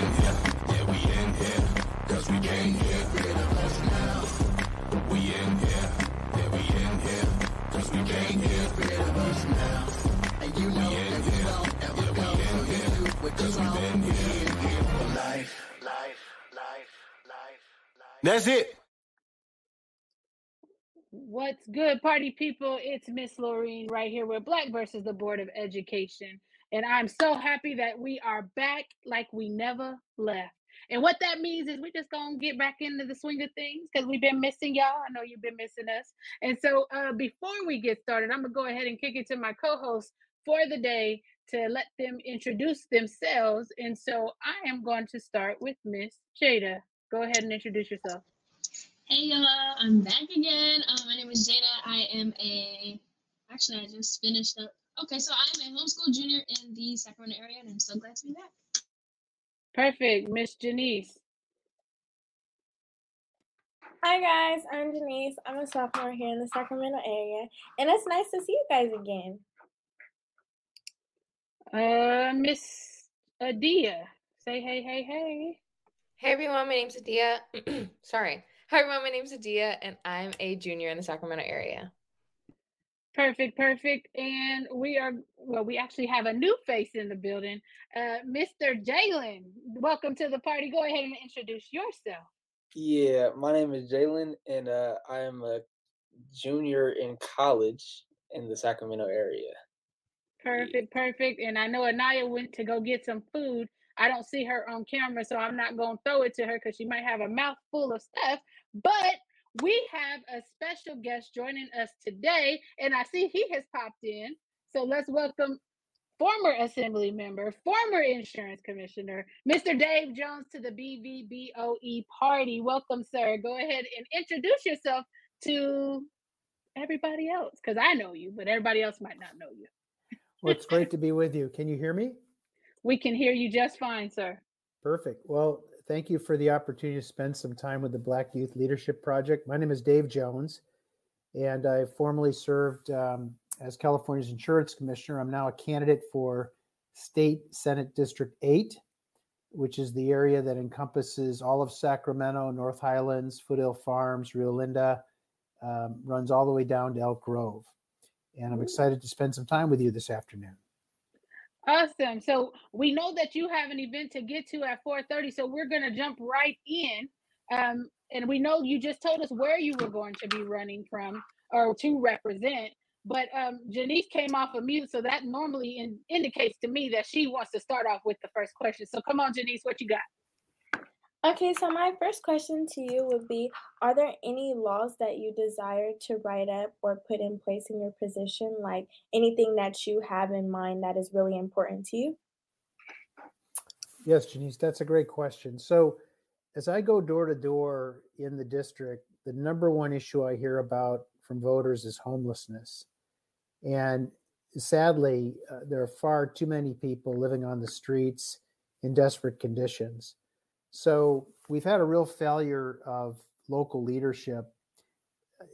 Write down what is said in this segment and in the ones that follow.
That's it. Ever when you live in this life life life life nasty what's good, party people? It's Miss Laureen right here with Black versus the Board of Education. And I'm so happy that we are back like we never left. And what that means is we're just gonna get back into the swing of things because we've been missing y'all. I know you've been missing us. And so uh, before we get started, I'm gonna go ahead and kick it to my co-host for the day to let them introduce themselves. And so I am going to start with Miss Jada. Go ahead and introduce yourself. Hey y'all, I'm back again. Uh, my name is Jada. I am a actually I just finished up. Okay, so I'm a homeschool junior in the Sacramento area, and I'm so glad to be back. Perfect, Miss Janice. Hi guys, I'm Denise. I'm a sophomore here in the Sacramento area, and it's nice to see you guys again. Uh, Miss Adia. Say hey, hey, hey. Hey everyone, my name's Adia. Sorry. Hi everyone, my name's Adia, and I'm a junior in the Sacramento area. Perfect, perfect. And we are, well, we actually have a new face in the building. Uh, Mr. Jalen, welcome to the party. Go ahead and introduce yourself. Yeah, my name is Jalen, and uh, I am a junior in college in the Sacramento area. Perfect, perfect. And I know Anaya went to go get some food. I don't see her on camera, so I'm not going to throw it to her because she might have a mouth full of stuff. But we have a special guest joining us today, and I see he has popped in. So let's welcome former assembly member, former insurance commissioner, Mr. Dave Jones to the BVBOE party. Welcome, sir. Go ahead and introduce yourself to everybody else because I know you, but everybody else might not know you. Well, it's great to be with you. Can you hear me? We can hear you just fine, sir. Perfect. Well, thank you for the opportunity to spend some time with the Black Youth Leadership Project. My name is Dave Jones, and I formerly served um, as California's Insurance Commissioner. I'm now a candidate for State Senate District 8, which is the area that encompasses all of Sacramento, North Highlands, Foothill Farms, Rio Linda, um, runs all the way down to Elk Grove. And I'm excited to spend some time with you this afternoon. Awesome. So we know that you have an event to get to at 4:30. So we're gonna jump right in. Um, and we know you just told us where you were going to be running from or to represent. But um, Janice came off of mute, so that normally in, indicates to me that she wants to start off with the first question. So come on, Janice, what you got? Okay, so my first question to you would be Are there any laws that you desire to write up or put in place in your position? Like anything that you have in mind that is really important to you? Yes, Janice, that's a great question. So, as I go door to door in the district, the number one issue I hear about from voters is homelessness. And sadly, uh, there are far too many people living on the streets in desperate conditions. So we've had a real failure of local leadership,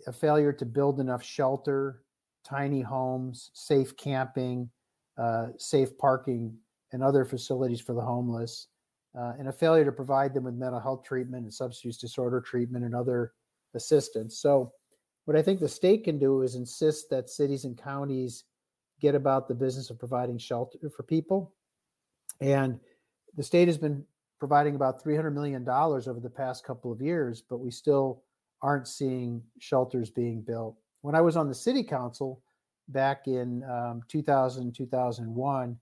a failure to build enough shelter, tiny homes, safe camping, uh, safe parking, and other facilities for the homeless, uh, and a failure to provide them with mental health treatment and substance use disorder treatment and other assistance. So, what I think the state can do is insist that cities and counties get about the business of providing shelter for people. And the state has been providing about $300 million over the past couple of years, but we still aren't seeing shelters being built. When I was on the city council back in um, 2000, 2001,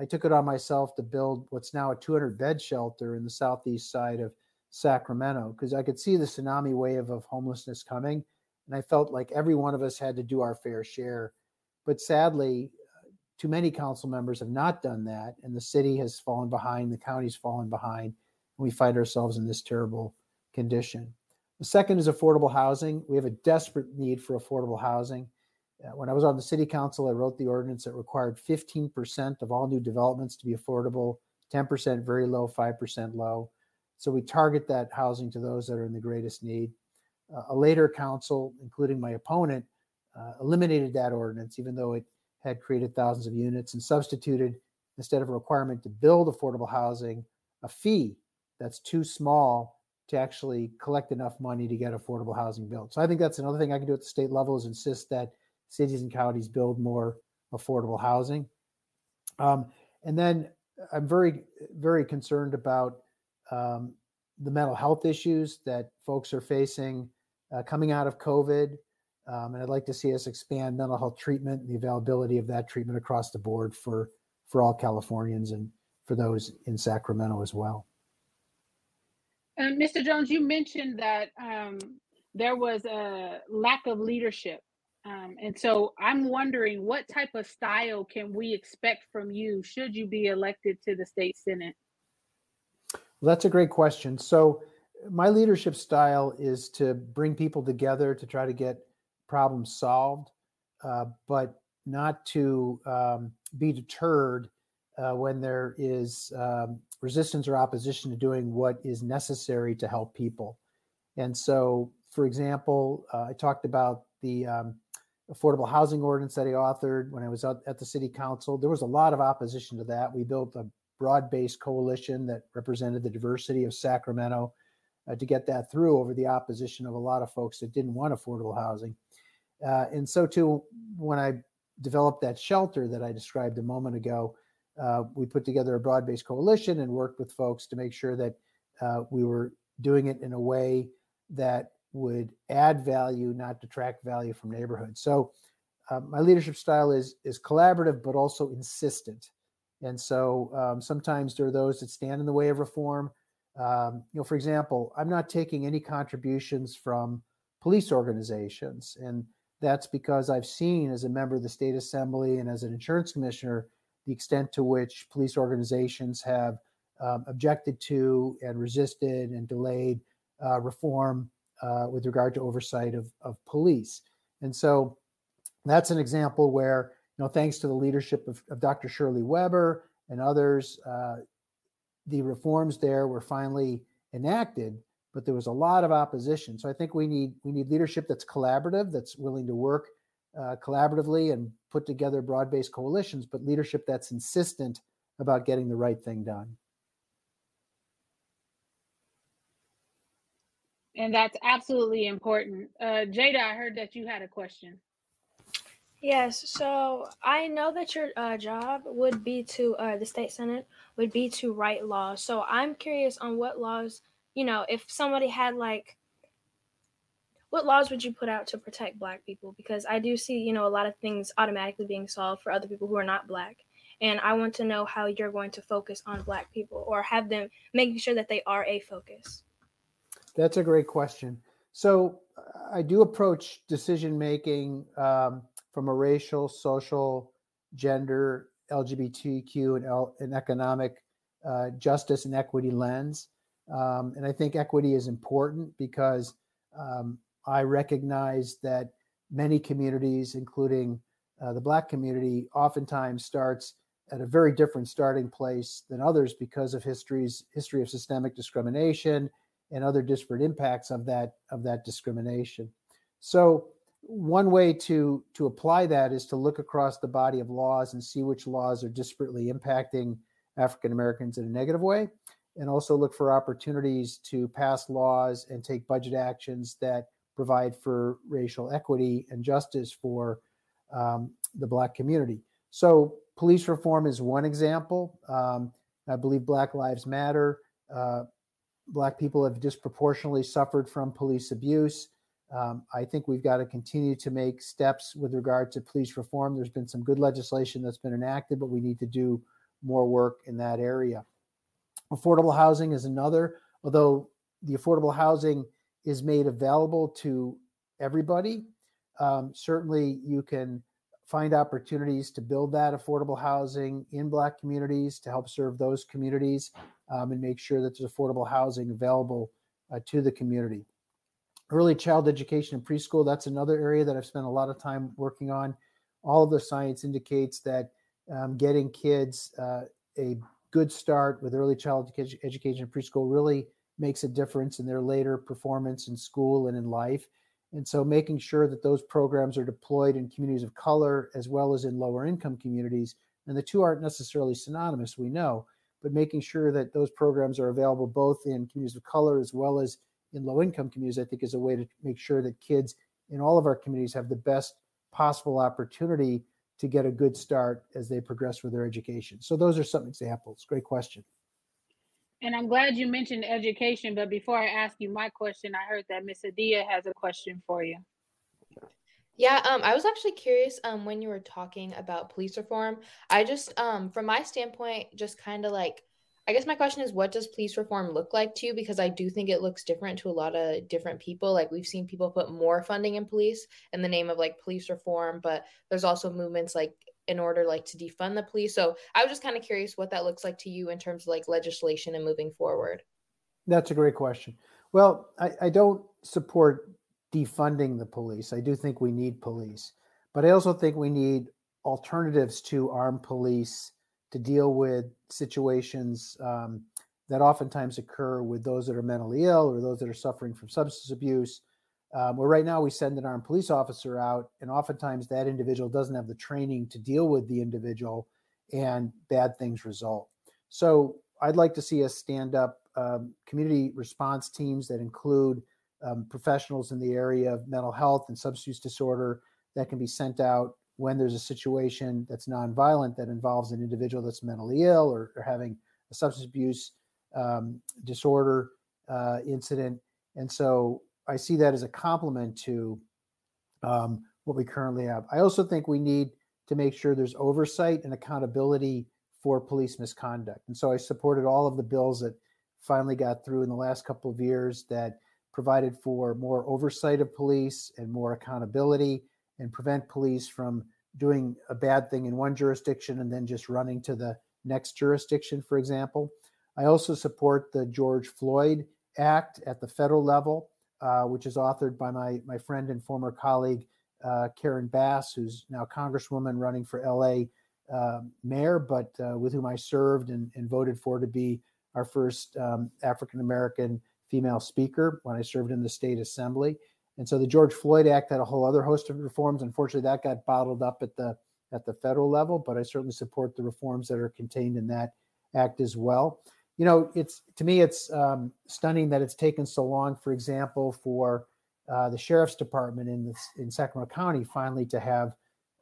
I took it on myself to build what's now a 200 bed shelter in the southeast side of Sacramento because I could see the tsunami wave of homelessness coming. And I felt like every one of us had to do our fair share. But sadly, too many council members have not done that, and the city has fallen behind, the county's fallen behind, and we find ourselves in this terrible condition. The second is affordable housing. We have a desperate need for affordable housing. Uh, when I was on the city council, I wrote the ordinance that required 15% of all new developments to be affordable, 10% very low, 5% low. So we target that housing to those that are in the greatest need. Uh, a later council, including my opponent, uh, eliminated that ordinance, even though it had created thousands of units and substituted, instead of a requirement to build affordable housing, a fee that's too small to actually collect enough money to get affordable housing built. So I think that's another thing I can do at the state level is insist that cities and counties build more affordable housing. Um, and then I'm very, very concerned about um, the mental health issues that folks are facing uh, coming out of COVID. Um, and I'd like to see us expand mental health treatment and the availability of that treatment across the board for, for all Californians and for those in Sacramento as well. Um, Mr. Jones, you mentioned that um, there was a lack of leadership. Um, and so I'm wondering what type of style can we expect from you should you be elected to the state senate? Well, that's a great question. So, my leadership style is to bring people together to try to get problems solved, uh, but not to um, be deterred uh, when there is um, resistance or opposition to doing what is necessary to help people. And so, for example, uh, I talked about the um, affordable housing ordinance that I authored when I was at the city council. There was a lot of opposition to that. We built a broad based coalition that represented the diversity of Sacramento uh, to get that through over the opposition of a lot of folks that didn't want affordable housing. Uh, and so, too, when I developed that shelter that I described a moment ago, uh, we put together a broad based coalition and worked with folks to make sure that uh, we were doing it in a way that would add value, not detract value from neighborhoods. So, uh, my leadership style is is collaborative, but also insistent. And so, um, sometimes there are those that stand in the way of reform. Um, you know, for example, I'm not taking any contributions from police organizations, and that's because I've seen as a member of the state assembly and as an insurance commissioner the extent to which police organizations have um, objected to and resisted and delayed uh, reform uh, with regard to oversight of, of police. And so that's an example where, you know, thanks to the leadership of, of Dr. Shirley Weber and others, uh, the reforms there were finally enacted, but there was a lot of opposition. So I think we need we need leadership that's collaborative, that's willing to work uh, collaboratively and put together broad based coalitions, but leadership that's insistent about getting the right thing done. And that's absolutely important. Uh, Jada, I heard that you had a question. Yes, so I know that your uh, job would be to uh, the state senate would be to write laws. So I'm curious on what laws, you know, if somebody had like what laws would you put out to protect black people? Because i do see you know a lot of things automatically being solved for other people who are not black. And i want to know how you're going to focus on black people or have them making sure that they are a focus. That's a great question. So i do approach decision making um, from a racial social gender lgbtq and, L- and economic uh, justice and equity lens um, and i think equity is important because um, I recognize that many communities, including uh, the Black community, oftentimes starts at a very different starting place than others because of history's history of systemic discrimination and other disparate impacts of that of that discrimination. So one way to to apply that is to look across the body of laws and see which laws are disparately impacting African Americans in a negative way, and also look for opportunities to pass laws and take budget actions that provide for racial equity and justice for um, the Black community. So, police reform is one example. Um, I believe Black Lives Matter. Uh, Black people have disproportionately suffered from police abuse. Um, I think we've got to continue to make steps with regard to police reform. There's been some good legislation that's been enacted, but we need to do more work in that area. Affordable housing is another, although the affordable housing is made available to everybody. Um, certainly, you can find opportunities to build that affordable housing in Black communities to help serve those communities um, and make sure that there's affordable housing available uh, to the community. Early child education and preschool, that's another area that I've spent a lot of time working on. All of the science indicates that um, getting kids uh, a good start with early child education and preschool really makes a difference in their later performance in school and in life. And so making sure that those programs are deployed in communities of color as well as in lower income communities. And the two aren't necessarily synonymous, we know, but making sure that those programs are available both in communities of color as well as in low income communities, I think is a way to make sure that kids in all of our communities have the best possible opportunity to get a good start as they progress with their education. So those are some examples. Great question. And I'm glad you mentioned education, but before I ask you my question, I heard that Miss Adia has a question for you. Yeah, um, I was actually curious um when you were talking about police reform. I just um from my standpoint, just kind of like I guess my question is what does police reform look like to you? Because I do think it looks different to a lot of different people. Like we've seen people put more funding in police in the name of like police reform, but there's also movements like in order like to defund the police. So I was just kind of curious what that looks like to you in terms of like legislation and moving forward. That's a great question. Well, I, I don't support defunding the police. I do think we need police, but I also think we need alternatives to armed police to deal with situations um, that oftentimes occur with those that are mentally ill or those that are suffering from substance abuse. Um, where right now we send an armed police officer out, and oftentimes that individual doesn't have the training to deal with the individual, and bad things result. So I'd like to see us stand up um, community response teams that include um, professionals in the area of mental health and substance use disorder that can be sent out when there's a situation that's nonviolent that involves an individual that's mentally ill or, or having a substance abuse um, disorder uh, incident. And so I see that as a complement to um, what we currently have. I also think we need to make sure there's oversight and accountability for police misconduct. And so I supported all of the bills that finally got through in the last couple of years that provided for more oversight of police and more accountability and prevent police from doing a bad thing in one jurisdiction and then just running to the next jurisdiction, for example. I also support the George Floyd Act at the federal level, uh, which is authored by my, my friend and former colleague, uh, Karen Bass, who's now Congresswoman running for LA uh, mayor, but uh, with whom I served and, and, voted for to be our first um, African American female speaker when I served in the state assembly. And so the George Floyd Act had a whole other host of reforms. Unfortunately, that got bottled up at the at the federal level, but I certainly support the reforms that are contained in that act as well. You know, it's to me, it's um, stunning that it's taken so long. For example, for uh, the sheriff's department in this in Sacramento County finally to have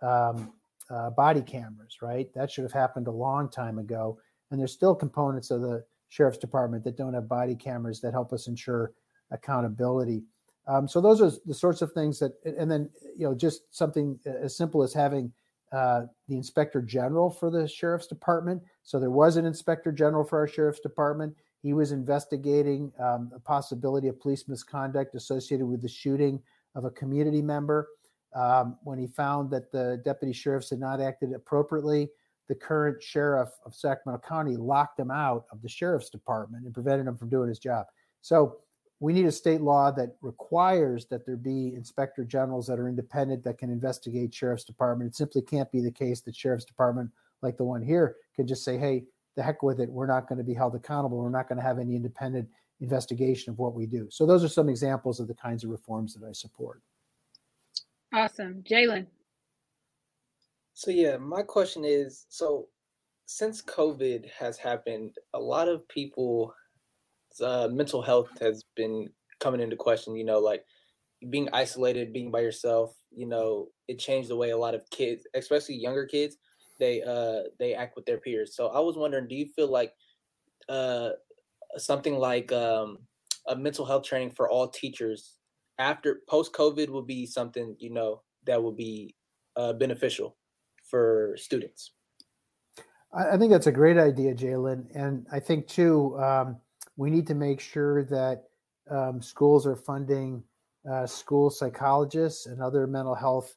um, uh, body cameras. Right, that should have happened a long time ago. And there's still components of the sheriff's department that don't have body cameras that help us ensure accountability. Um, so those are the sorts of things that, and then you know, just something as simple as having uh, the inspector general for the sheriff's department. So there was an inspector general for our sheriff's department. He was investigating um, a possibility of police misconduct associated with the shooting of a community member. Um, when he found that the deputy sheriffs had not acted appropriately, the current sheriff of Sacramento County locked him out of the sheriff's department and prevented him from doing his job. So we need a state law that requires that there be inspector generals that are independent that can investigate sheriff's department. It simply can't be the case that sheriff's department, like the one here, can just say, "Hey, the heck with it. We're not going to be held accountable. We're not going to have any independent investigation of what we do." So those are some examples of the kinds of reforms that I support. Awesome, Jalen. So yeah, my question is: so since COVID has happened, a lot of people uh, mental health has been coming into question. You know, like being isolated, being by yourself. You know, it changed the way a lot of kids, especially younger kids, they uh they act with their peers. So I was wondering, do you feel like uh something like um a mental health training for all teachers after post COVID would be something you know that would be uh, beneficial for students? I think that's a great idea, Jalen, and I think too. Um, we need to make sure that um, schools are funding uh, school psychologists and other mental health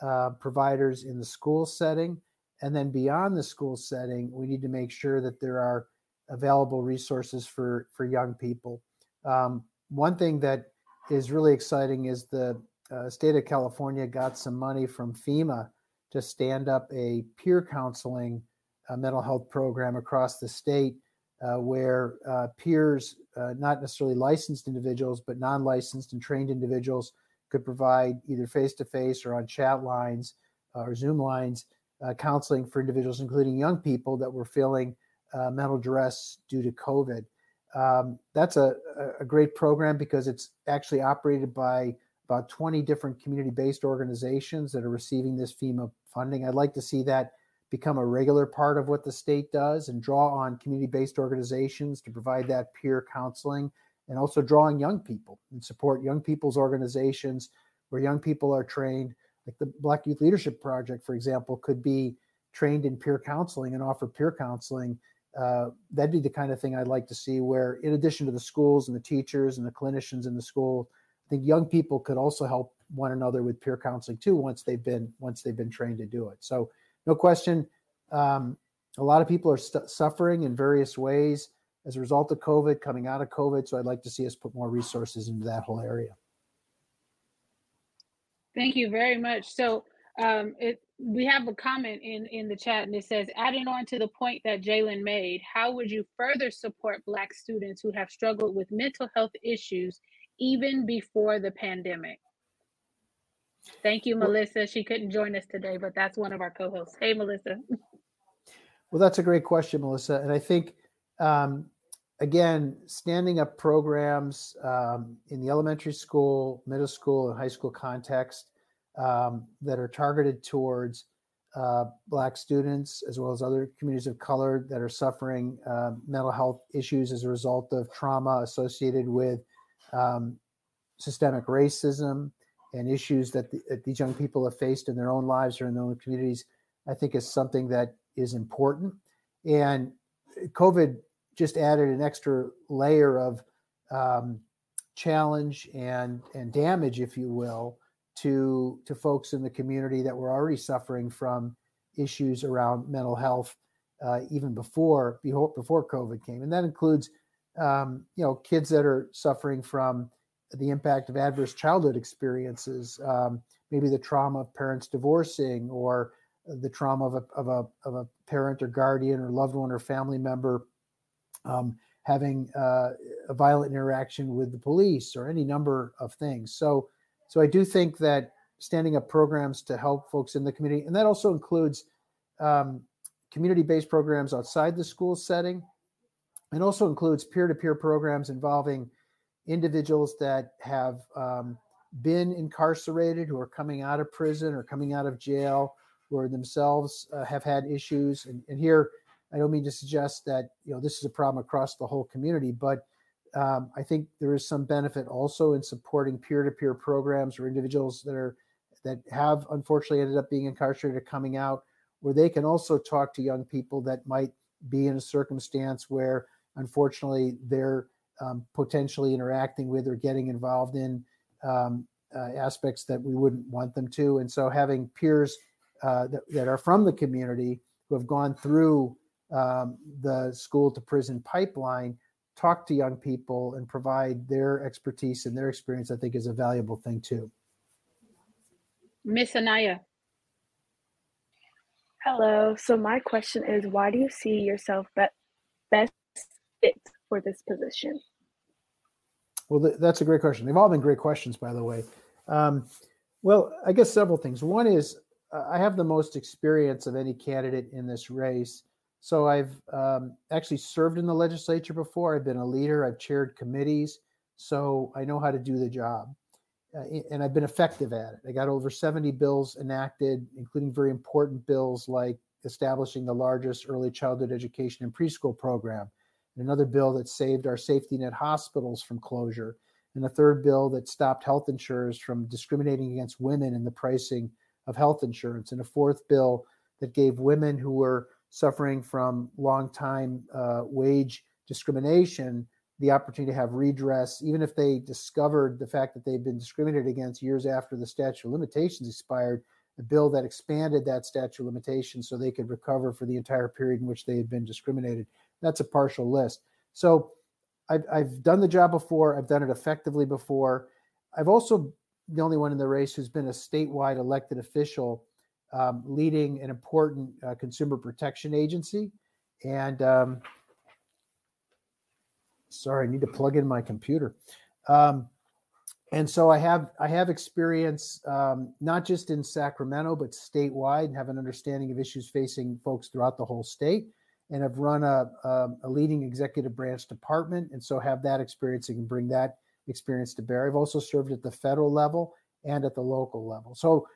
uh, providers in the school setting. And then beyond the school setting, we need to make sure that there are available resources for, for young people. Um, one thing that is really exciting is the uh, state of California got some money from FEMA to stand up a peer counseling uh, mental health program across the state uh, where uh, peers, uh, not necessarily licensed individuals, but non licensed and trained individuals, could provide either face to face or on chat lines or Zoom lines counseling for individuals, including young people that were feeling uh, mental duress due to COVID. Um, that's a, a great program because it's actually operated by about 20 different community-based organizations that are receiving this FEMA funding. I'd like to see that become a regular part of what the state does and draw on community-based organizations to provide that peer counseling and also drawing young people and support young people's organizations where young people are trained. Like the black youth leadership project for example could be trained in peer counseling and offer peer counseling. Uh, that'd be the kind of thing i'd like to see where in addition to the schools and the teachers and the clinicians in the school i think young people could also help one another with peer counseling too once they've been once they've been trained to do it. So no question um, a lot of people are st- suffering in various ways as a result of covid coming out of covid so i'd like to see us put more resources into that whole area Thank you very much. So um, it, we have a comment in, in the chat and it says, adding on to the point that Jalen made, how would you further support Black students who have struggled with mental health issues even before the pandemic? Thank you, Melissa. She couldn't join us today, but that's one of our co-hosts. Hey, Melissa. Well, that's a great question, Melissa. And I think, um, again, standing up programs um, in the elementary school, middle school, and high school context um, that are targeted towards uh, Black students as well as other communities of color that are suffering uh, mental health issues as a result of trauma associated with um, systemic racism and issues that, the, that, these young people have faced in their own lives or in their own communities, I think is something that is important. And COVID just added an extra layer of um, challenge and and damage, if you will, to to folks in the community that were already suffering from issues around mental health uh, even before before COVID came, and that includes um, you know kids that are suffering from the impact of adverse childhood experiences, um, maybe the trauma of parents divorcing, or the trauma of a, of a of a parent or guardian or loved one or family member um, having uh, a violent interaction with the police, or any number of things. So so I do think that standing up programs to help folks in the community, and that also includes um, community-based programs outside the school setting, and also includes peer-to-peer programs involving individuals that have um, been incarcerated, who are coming out of prison or coming out of jail, who are themselves uh, have had issues. And, and here, I don't mean to suggest that you know this is a problem across the whole community, but um, I think there is some benefit also in supporting peer-to-peer programs or individuals that are that have unfortunately ended up being incarcerated coming out, where they can also talk to young people that might be in a circumstance where unfortunately they're um, potentially interacting with or getting involved in um, uh, aspects that we wouldn't want them to. And so having peers uh, that, that, are from the community who have gone through um, the school to prison pipeline talk to young people and provide their expertise and their experience, I think is a valuable thing too. Miss Anaya. Hello. So my question is, why do you see yourself be- best fit for this position? Well, th- that's a great question. They've all been great questions, by the way. Um, well, I guess several things. One is uh, I have the most experience of any candidate in this race so I've um, actually served in the legislature before. I've been a leader. I've chaired committees. So I know how to do the job. Uh, and I've been effective at it. I got over 70 bills enacted, including very important bills like establishing the largest early childhood education and preschool program, another bill that saved our safety net hospitals from closure, and a third bill that stopped health insurers from discriminating against women in the pricing of health insurance, and a fourth bill that gave women who were suffering from long time uh, wage discrimination the opportunity to have redress, even if they discovered the fact that they've been discriminated against years after the statute of limitations expired, a bill that expanded that statute of limitations so they could recover for the entire period in which they had been discriminated. That's a partial list. So I've, I've done the job before, I've done it effectively before. I've also the only one in the race who's been a statewide elected official um, leading an important uh, consumer protection agency. And um, sorry, I need to plug in my computer. Um, and so I have I have experience um, not just in Sacramento but statewide, and have an understanding of issues facing folks throughout the whole state. And have run a, a, a, leading executive branch department, and so have that experience and can bring that experience to bear. I've also served at the federal level and at the local level. So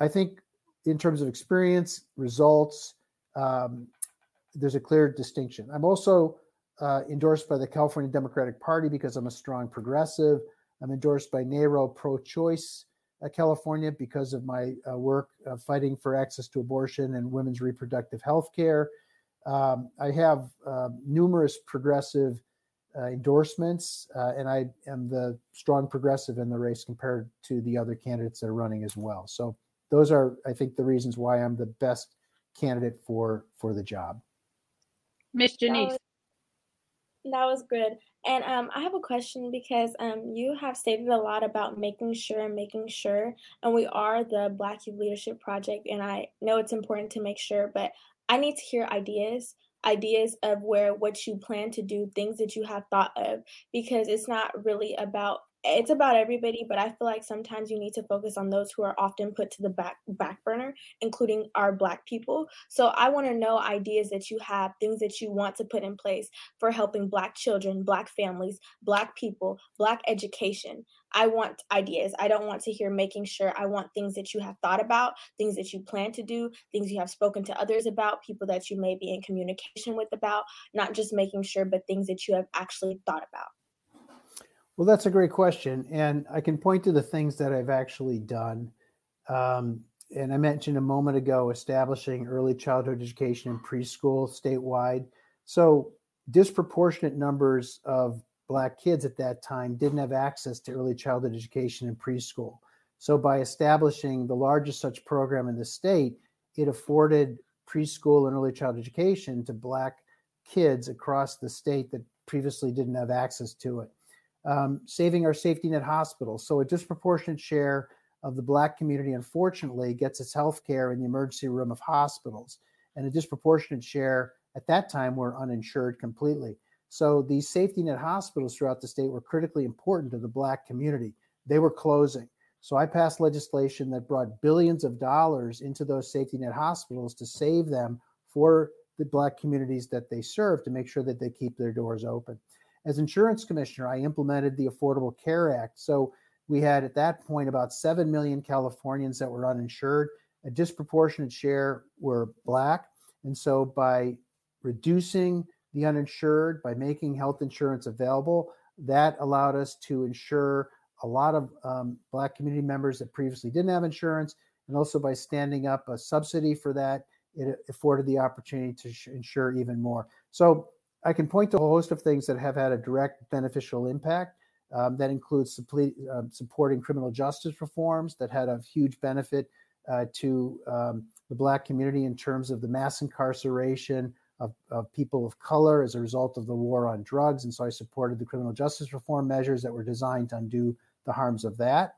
I think in terms of experience, results, um, there's a clear distinction. I'm also uh, endorsed by the California Democratic Party because I'm a strong progressive. I'm endorsed by NARAL Pro Choice uh, California because of my uh, work uh, fighting for access to abortion and women's reproductive health care. Um, I have um, numerous progressive uh, endorsements, uh, and I am the strong progressive in the race compared to the other candidates that are running as well. So those are, I think, the reasons why I'm the best candidate for for the job. Miss Janice. That was, good. And um, I have a question because um, you have stated a lot about making sure and making sure, and we are the Black Youth Leadership Project, and I know it's important to make sure, but I need to hear ideas ideas of where what you plan to do things that you have thought of because it's not really about it's about everybody, but I feel like sometimes you need to focus on those who are often put to the back back burner, including our black people. So I want to know ideas that you have, things that you want to put in place for helping black children, black families, black people, black education. I want ideas. I don't want to hear making sure. I want things that you have thought about, things that you plan to do, things you have spoken to others about, people that you may be in communication with about, not just making sure, but things that you have actually thought about. Well, that's a great question. And I can point to the things that I've actually done. Um, and I mentioned a moment ago establishing early childhood education in preschool statewide. So, disproportionate numbers of Black kids at that time didn't have access to early childhood education in preschool. So, by establishing the largest such program in the state, it afforded preschool and early child education to Black kids across the state that previously didn't have access to it um, saving our safety net hospitals. So a disproportionate share of the Black community, unfortunately, gets its health care in the emergency room of hospitals, and a disproportionate share at that time were uninsured completely. So these safety net hospitals throughout the state were critically important to the Black community. They were closing. So I passed legislation that brought billions of dollars into those safety net hospitals to save them for the Black communities that they serve to make sure that they keep their doors open. As insurance commissioner, I implemented the Affordable Care Act. So we had at that point about 7 million Californians that were uninsured. A disproportionate share were Black. And so by reducing the uninsured, by making health insurance available, that allowed us to insure a lot of um, Black community members that previously didn't have insurance. And also by standing up a subsidy for that, it afforded the opportunity to insure even more. So I can point to a host of things that have had a direct beneficial impact. Um, that includes um, supporting criminal justice reforms that had a huge benefit uh, to um, the Black community in terms of the mass incarceration of, of, people of color as a result of the war on drugs. And so I supported the criminal justice reform measures that were designed to undo the harms of that.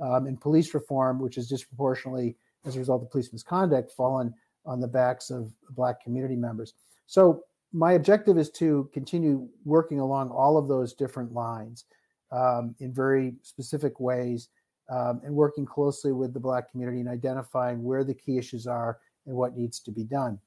Um, and police reform, which is disproportionately, as a result of police misconduct, fallen on the backs of Black community members. So my objective is to continue working along all of those different lines um, in very specific ways um, and working closely with the Black community and identifying where the key issues are and what needs to be done.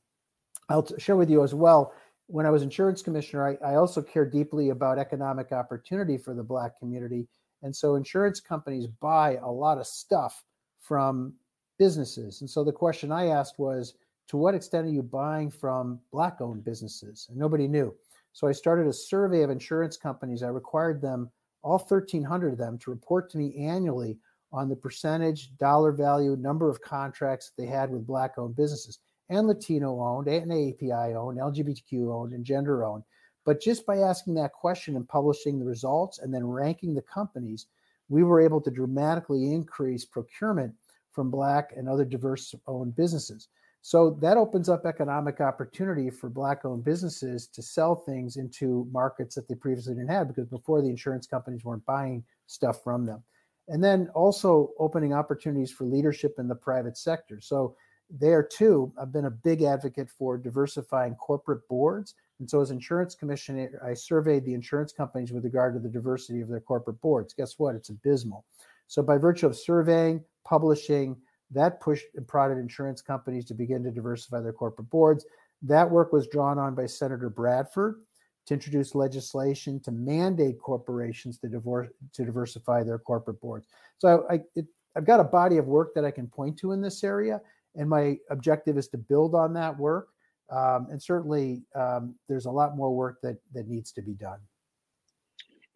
I'll t- share with you as well. When I was insurance commissioner, I, I also care deeply about economic opportunity for the Black community. And so insurance companies buy a lot of stuff from businesses. And so the question I asked was, to what extent are you buying from black owned businesses? And nobody knew. So I started a survey of insurance companies. I required them, all 1,300 of them, to report to me annually on the percentage, dollar value, number of contracts that they had with black owned businesses and Latino owned, and API owned, LGBTQ owned, and gender owned. But just by asking that question and publishing the results and then ranking the companies, we were able to dramatically increase procurement from Black and other diverse owned businesses. So that opens up economic opportunity for Black owned businesses to sell things into markets that they previously didn't have because before the insurance companies weren't buying stuff from them. And then also opening opportunities for leadership in the private sector. So there too, I've been a big advocate for diversifying corporate boards. And so as insurance commissioner, I surveyed the insurance companies with regard to the diversity of their corporate boards. Guess what? It's abysmal. So by virtue of surveying, publishing, that pushed and prodded insurance companies to begin to diversify their corporate boards. that work was drawn on by Senator Bradford to introduce legislation to mandate corporations to, divorce, to diversify their corporate boards. So I, it, I've got a body of work that I can point to in this area, and my objective is to build on that work. Um, and certainly, um, there's a lot more work that that needs to be done.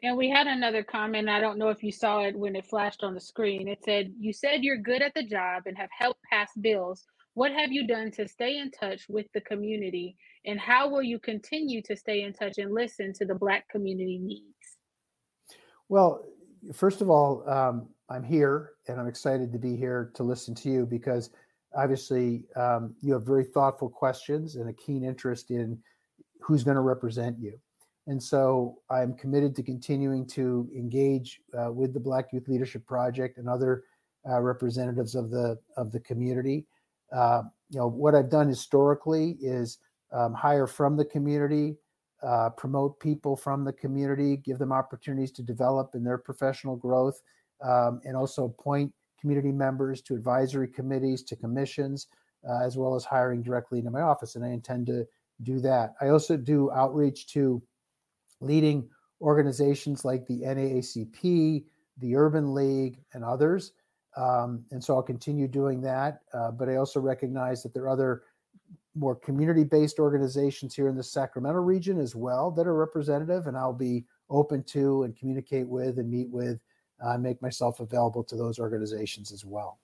And we had another comment. I don't know if you saw it when it flashed on the screen. It said, You said you're good at the job and have helped pass bills. What have you done to stay in touch with the community? And how will you continue to stay in touch and listen to the Black community needs? Well, first of all, um, I'm here and I'm excited to be here to listen to you because obviously um, you have very thoughtful questions and a keen interest in who's going to represent you. And so I'm committed to continuing to engage uh, with the Black Youth Leadership Project and other uh, representatives of the of the community. Uh, you know what I've done historically is um, hire from the community, uh, promote people from the community, give them opportunities to develop in their professional growth, um, and also appoint community members to advisory committees, to commissions, uh, as well as hiring directly into my office. And I intend to do that. I also do outreach to leading organizations like the NAACP, the Urban League, and others. Um, and so I'll continue doing that. Uh, but I also recognize that there are other more community based organizations here in the Sacramento region as well that are representative, and I'll be open to and communicate with and meet with, uh, make myself available to those organizations as well.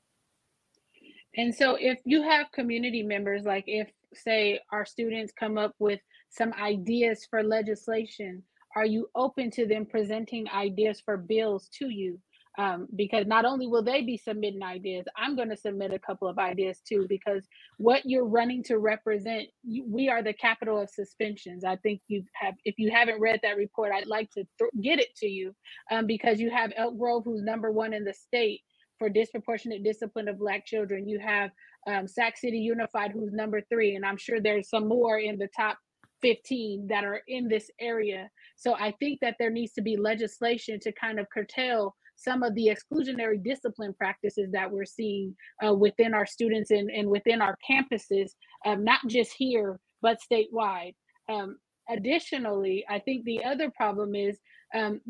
And so, if you have community members, like if, say, our students come up with some ideas for legislation, are you open to them presenting ideas for bills to you? Um, because not only will they be submitting ideas, I'm going to submit a couple of ideas too. Because what you're running to represent, you, we are the capital of suspensions. I think you have, if you haven't read that report, I'd like to th- get it to you um, because you have Elk Grove, who's number one in the state for disproportionate discipline of Black children. You have um, Sac City Unified, who's number three, and I'm sure there's some more in the top 15 that are in this area. So I think that there needs to be legislation to kind of curtail some of the exclusionary discipline practices that we're seeing uh, within our students and, and within our campuses, um, not just here, but statewide. Um, additionally, I think the other problem is um,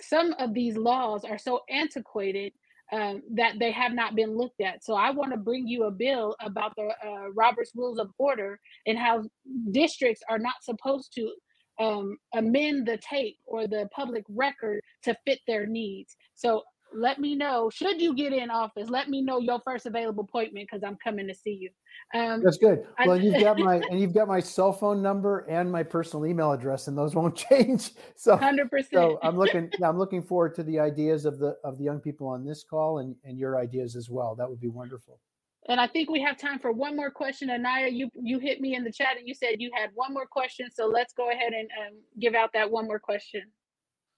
some of these laws are so antiquated um, that they have not been looked at. So I want to bring you a bill about the uh, Robert's Rules of Order and how districts are not supposed to um, amend the tape or the public record to fit their needs. So let me know should you get in office let me know your first available appointment because i'm coming to see you um, that's good well I, you've got my and you've got my cell phone number and my personal email address and those won't change so 100% so i'm looking i'm looking forward to the ideas of the of the young people on this call and and your ideas as well that would be wonderful and I think we have time for one more question. Anaya, you you hit me in the chat and you said you had one more question. So let's go ahead and um, give out that one more question.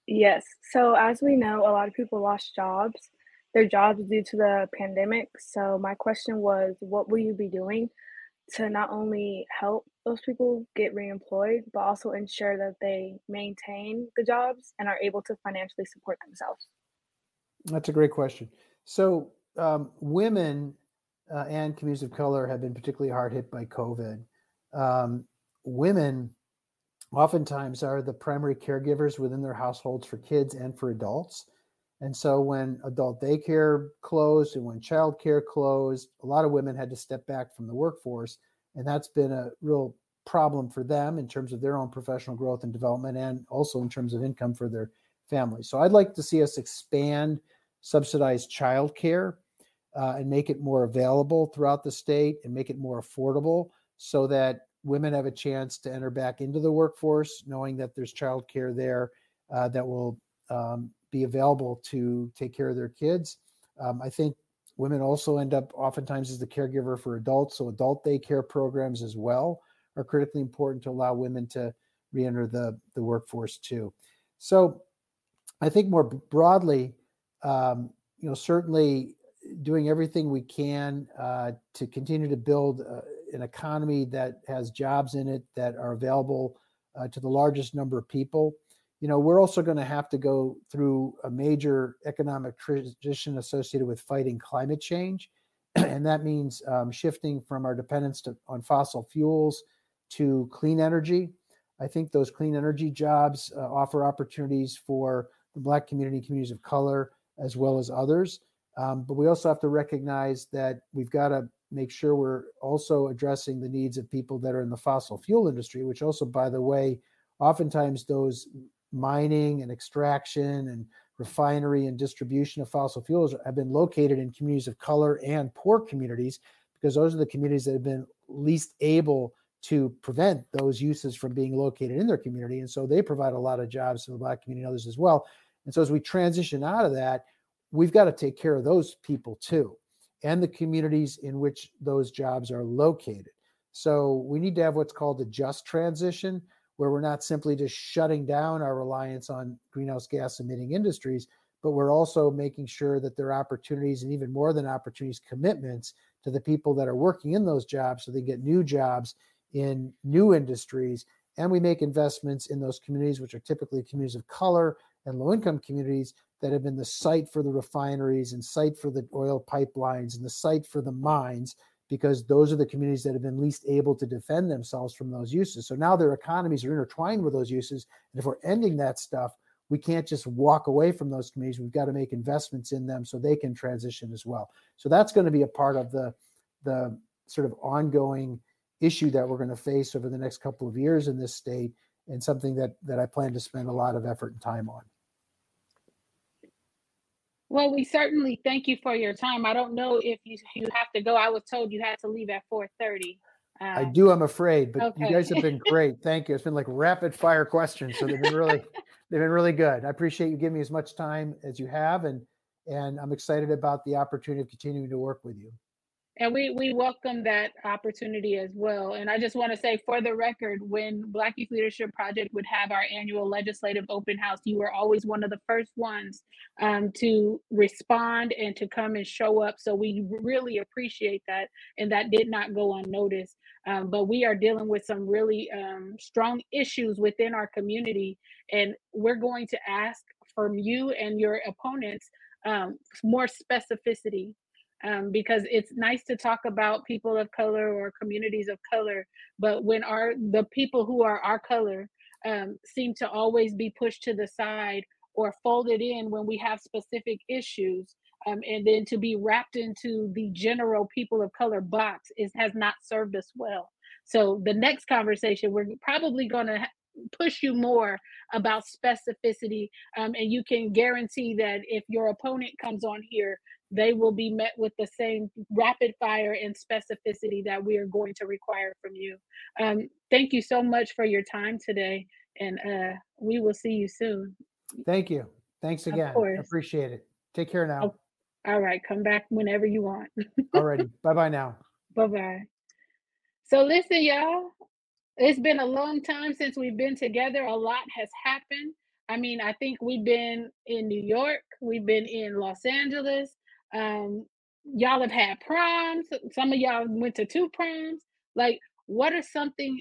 Yes. So as we know, a lot of people lost jobs, their jobs due to the pandemic. So my question was, what will you be doing to not only help those people get reemployed, but also ensure that they maintain the jobs and are able to financially support themselves? That's a great question. So um, women uh, and communities of color have been particularly hard hit by COVID. Um, women oftentimes are the primary caregivers within their households for kids and for adults. And so when adult daycare closed and when childcare closed, a lot of women had to step back from the workforce. And that's been a real problem for them in terms of their own professional growth and development and also in terms of income for their families. So I'd like to see us expand subsidized childcare uh, and make it more available throughout the state and make it more affordable so that women have a chance to enter back into the workforce, knowing that there's childcare there uh, that will um, be available to take care of their kids. Um, I think women also end up oftentimes as the caregiver for adults, so adult daycare programs as well are critically important to allow women to re-enter the the workforce too. So, I think more broadly, um, you know, certainly doing everything we can uh, to continue to build uh, an economy that has jobs in it that are available uh, to the largest number of people. You know, we're also going to have to go through a major economic transition associated with fighting climate change. and that means um, shifting from our dependence to, on fossil fuels to clean energy. I think those clean energy jobs uh, offer opportunities for the Black community, communities of color, as well as others. Um, but we also have to recognize that we've got to make sure we're also addressing the needs of people that are in the fossil fuel industry, which also, by the way, oftentimes those mining and extraction and refinery and distribution of fossil fuels have been located in communities of color and poor communities because those are the communities that have been least able to prevent those uses from being located in their community. And so they provide a lot of jobs to the Black community and others as well. And so as we transition out of that, we've got to take care of those people too and the communities in which those jobs are located. So we need to have what's called a just transition, where we're not simply just shutting down our reliance on greenhouse gas emitting industries, but we're also making sure that there are opportunities and even more than opportunities, commitments to the people that are working in those jobs so they get new jobs in new industries. And we make investments in those communities, which are typically communities of color and low income communities that have been the site for the refineries and site for the oil pipelines and the site for the mines because those are the communities that have been least able to defend themselves from those uses. So now their economies are intertwined with those uses. And if we're ending that stuff, we can't just walk away from those communities. We've got to make investments in them so they can transition as well. So that's going to be a part of the the sort of ongoing issue that we're going to face over the next couple of years in this state and something that that I plan to spend a lot of effort and time on. Well, we certainly thank you for your time. I don't know if you you have to go. I was told you had to leave at 4:30. Uh, I do, I'm afraid, but okay. you guys have been great. Thank you. It's been like rapid fire questions, so they've been really they've been really good. I appreciate you giving me as much time as you have, and and I'm excited about the opportunity of continuing to work with you and we we welcome that opportunity as well. And i just want to say for the record when black youth leadership project would have our annual legislative open house you were always one of the first ones um, to respond and to come and show up. So we really appreciate that and that did not go unnoticed. Um, but we are dealing with some really um, strong issues within our community. And we're going to ask from you and your opponents um, more specificity um, because it's nice to talk about people of color or communities of color, but when our the people who are our color um, seem to always be pushed to the side or folded in when we have specific issues, um, and then to be wrapped into the general people of color box is has not served us well. So the next conversation we're probably going to push you more about specificity um, and you can guarantee that if your opponent comes on here they will be met with the same rapid fire and specificity that we are going to require from you. Um, thank you so much for your time today, and uh, we will see you soon. Thank you. Thanks again. Appreciate it. Take care now. Oh, all right. Come back whenever you want. all righty. Bye bye now. Bye bye. So, listen, y'all, it's been a long time since we've been together. A lot has happened. I mean, I think we've been in New York, we've been in Los Angeles, um, y'all have had proms. Some of y'all went to two proms. Like, what are something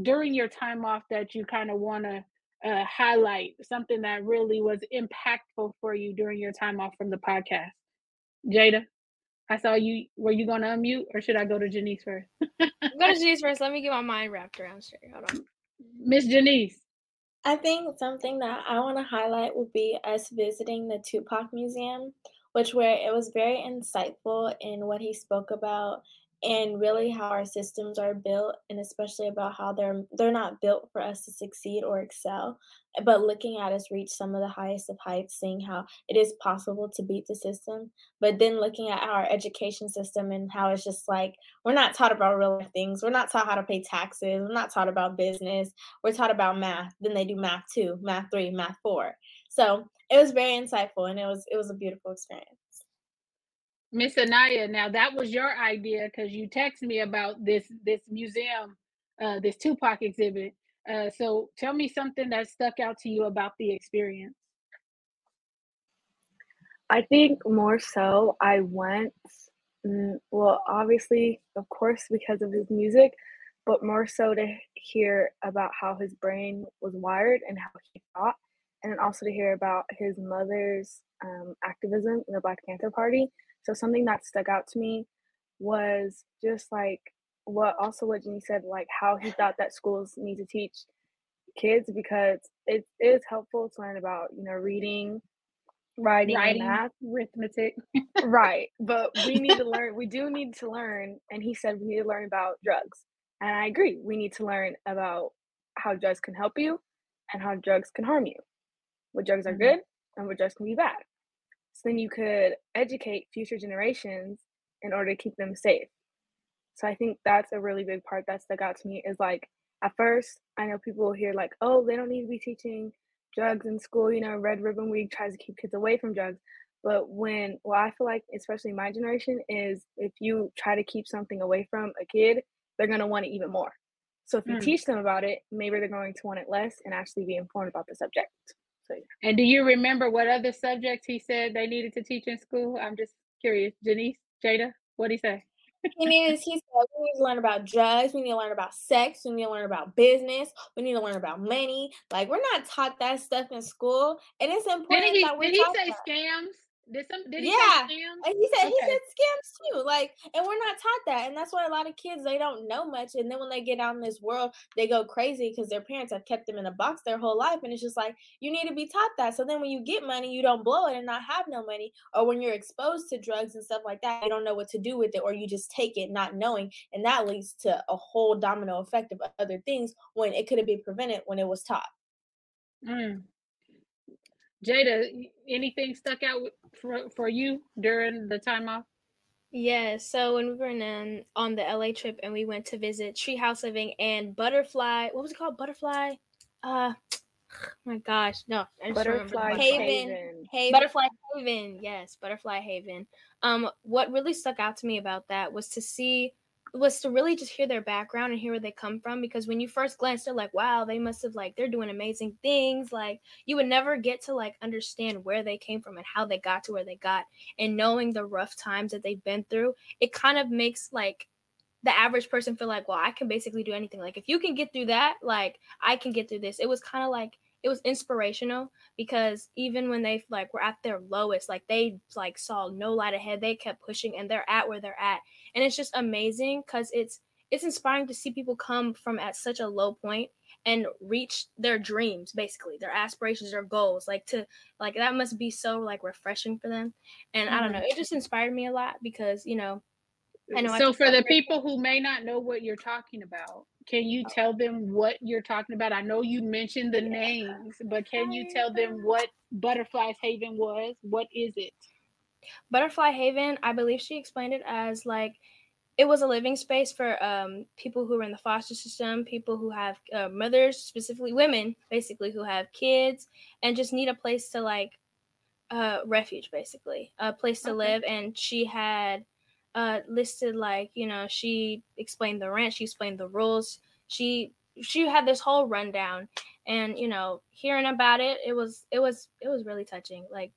during your time off that you kind of want to uh, highlight? Something that really was impactful for you during your time off from the podcast? Jada, I saw you. Were you going to unmute, or should I go to Janice first? go to Janice first. Let me get my mind wrapped around straight. Hold on, Miss Janice. I think something that I want to highlight would be us visiting the Tupac Museum which where it was very insightful in what he spoke about and really how our systems are built and especially about how they're they're not built for us to succeed or excel but looking at us reach some of the highest of heights seeing how it is possible to beat the system but then looking at our education system and how it's just like we're not taught about real things. We're not taught how to pay taxes. We're not taught about business. We're taught about math. Then they do math 2 math 3 math 4 so it was very insightful and it was it was a beautiful experience Miss Anaya, now that was your idea because you texted me about this this museum, uh, this Tupac exhibit. Uh, so tell me something that stuck out to you about the experience. I think more so I went, mm, well, obviously, of course, because of his music, but more so to hear about how his brain was wired and how he thought, and also to hear about his mother's um, activism in the Black Panther Party so something that stuck out to me was just like what also what Jenny said, like how he thought that schools need to teach kids because it is helpful to learn about you know reading, writing, Writing, math. arithmetic. Right, but we need to learn. We do need to learn, and he said we need to learn about drugs, and I agree. We need to learn about how drugs can help you and how drugs can harm you. What drugs are Mhm. good and what drugs can be bad. So then you could educate future generations in order to keep them safe. So I think that's a really big part that stuck out to me is like at first I know people will hear like, oh, they don't need to be teaching drugs in school, you know, Red Ribbon Week tries to keep kids away from drugs. But when well, I feel like especially my generation is if you try to keep something away from a kid, they're gonna want it even more. So if you Mm. teach them about it, maybe they're going to want it less and actually be informed about the subject. So yeah. And do you remember what other subjects he said they needed to teach in school? I'm just curious. Janice, Jada, what did he say? He needs, he said, we need to learn about drugs. We need to learn about sex. We need to learn about business. We need to learn about money. Like we're not taught that stuff in school, and it's important Did he that we're did he say that. scams? Did some did he Yeah, say scams? and he said he said scams too. Like, and we're not taught that, and that's why a lot of kids they don't know much, and then when they get out in this world, they go crazy because their parents have kept them in a box their whole life, and it's just like you need to be taught that. So then when you get money, you don't blow it and not have no money, or when you're exposed to drugs and stuff like that, you don't know what to do with it, or you just take it not knowing, and that leads to a whole domino effect of other things when it could have been prevented when it was taught. Mm. Jada, anything stuck out for for you during the time off? Yeah, so when we were in, um, on the LA trip and we went to visit Treehouse Living and Butterfly, what was it called? Butterfly? Uh, my gosh, no, I just remembered the Butterfly butterfly. Haven, Haven. Haven. Butterfly Haven, yes, Butterfly Haven. Um, what really stuck out to me about that was to see was to really just hear their background and hear where they come from because when you first glance they're like wow they must have like they're doing amazing things. Like you would never get to like understand where they came from and how they got to where they got and knowing the rough times that they've been through it kind of makes like the average person feel like well i can basically do anything. Like if you can get through that like i can get through this. It was kind of like it was inspirational because even when they like were at their lowest like they like saw no light ahead they kept pushing and they're at where they're at. And it's just amazing because it's it's inspiring to see people come from at such a low point and reach their dreams basically their aspirations their goals like to like that must be so like refreshing for them. And i don't know mm-hmm. it just inspired me a lot because you know i know I So for the people who may not know what you're talking about, can you tell them what you're talking about? I know you mentioned the names, but can you tell them what Butterflies Haven was? What is it? Butterfly Haven, I believe she explained it as like it was a living space for um, people who are in the foster system, people who have uh, mothers, specifically women, basically who have kids and just need a place to like uh, refuge, basically a place to Okay. live. And she had uh, listed like you know she explained the rent, she explained the rules, she she had this whole rundown, and you know hearing about it, it was it was it was really touching, like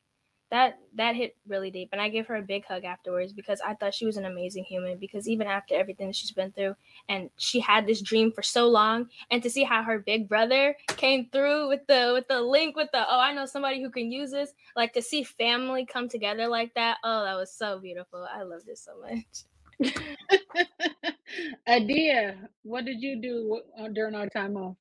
that that hit really deep and i gave her a big hug afterwards because i thought she was an amazing human because even after everything that she's been through and she had this dream for so long and to see how her big brother came through with the with the link with the oh i know somebody who can use this like to see family come together like that oh that was so beautiful i loved it so much Adia, what did you do uh, during our time off?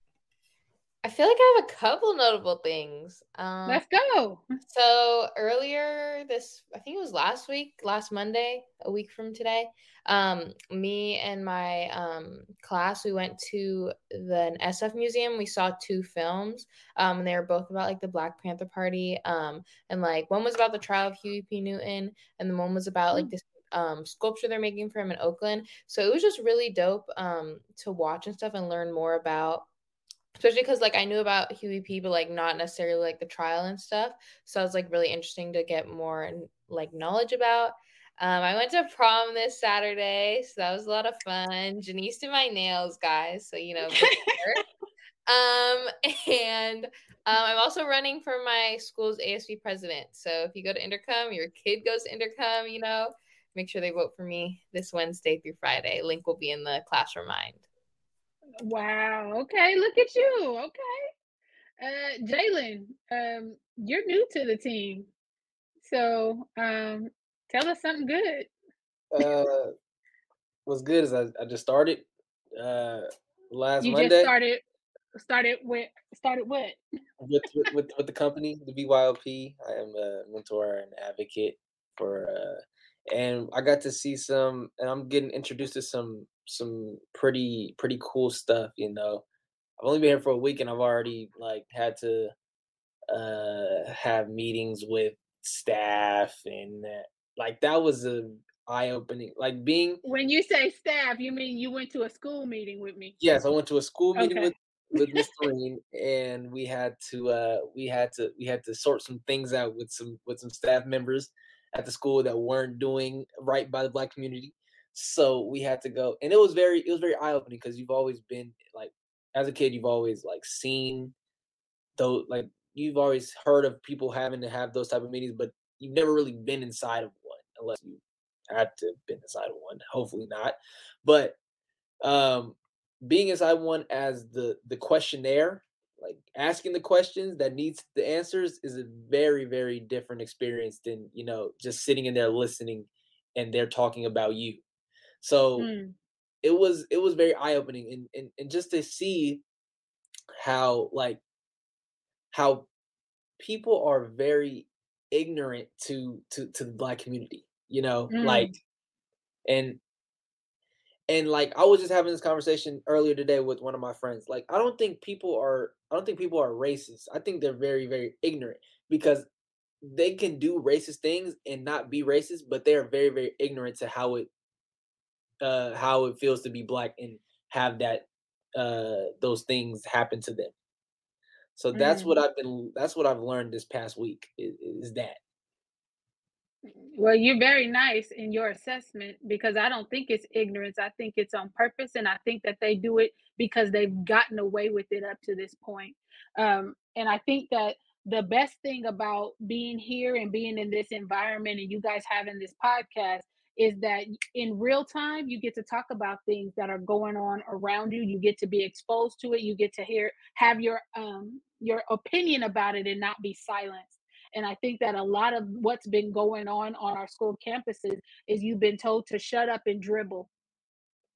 I feel like I have a couple notable things. Um, Let's go. So earlier this, I think it was last week, last Monday, a week from today, um, me and my um, class, we went to the SF museum. We saw two films, um, and they were both about like the Black Panther Party, um, and like one was about the trial of Huey P. Newton, and the one was about like this um, sculpture they're making for him in Oakland. So it was just really dope um, to watch and stuff and learn more about especially because like I knew about Huey P, but like not necessarily like the trial and stuff. So it was like really interesting to get more like knowledge about. Um, I went to prom this Saturday, so that was a lot of fun. Janice did my nails, guys. So you know, um, and um, I'm also running for my school's ASB president. So if you go to Inderkum, your kid goes to Inderkum, you know, make sure they vote for me this Wednesday through Friday. Link will be in the class remind. Wow. Okay. Look at you. Okay. Uh, Jalen, um, you're new to the team, so um, tell us something good. Uh, what's good is I, I just started uh last You Monday just started started with started what? with, with with with the company, the BYLP. I am a mentor and advocate for uh and I got to see some and I'm getting introduced to some some pretty pretty cool stuff, you know. I've only been here for a week and I've already like had to uh have meetings with staff and that like that was a eye opening like being When you say staff, you mean you went to a school meeting with me? yes, I went to a school meeting Okay. with with Miss Doreen and we had to uh we had to we had to sort some things out with some with some staff members at the school that weren't doing right by the black community. So we had to go and it was very it was very eye opening because you've always been like as a kid you've always like seen though like you've always heard of people having to have those type of meetings, but you've never really been inside of one unless you had to have been inside of one. Hopefully not. But um being inside one as the the questionnaire like asking the questions that needs the answers is a very very different experience than you know just sitting in there listening and they're talking about you so Mm. it was it was very eye-opening and, and and just to see how like how people are very ignorant to to to the black community you know Mm. like and and like I was just having this conversation earlier today with one of my friends. Like I don't think people are I don't think people are racist. I think they're very very ignorant because they can do racist things and not be racist, but they are very very ignorant to how it uh how it feels to be black and have that uh those things happen to them. So that's Mm. what I've been that's what I've learned this past week is, is that. Well, you're very nice in your assessment because I don't think it's ignorance. I think it's on purpose, and I think that they do it because they've gotten away with it up to this point. Um, and I think that the best thing about being here and being in this environment and you guys having this podcast is that in real time you get to talk about things that are going on around you. You get to be exposed to it. You get to hear have your um your opinion about it and not be silenced. And I think that a lot of what's been going on on our school campuses is you've been told to shut up and dribble,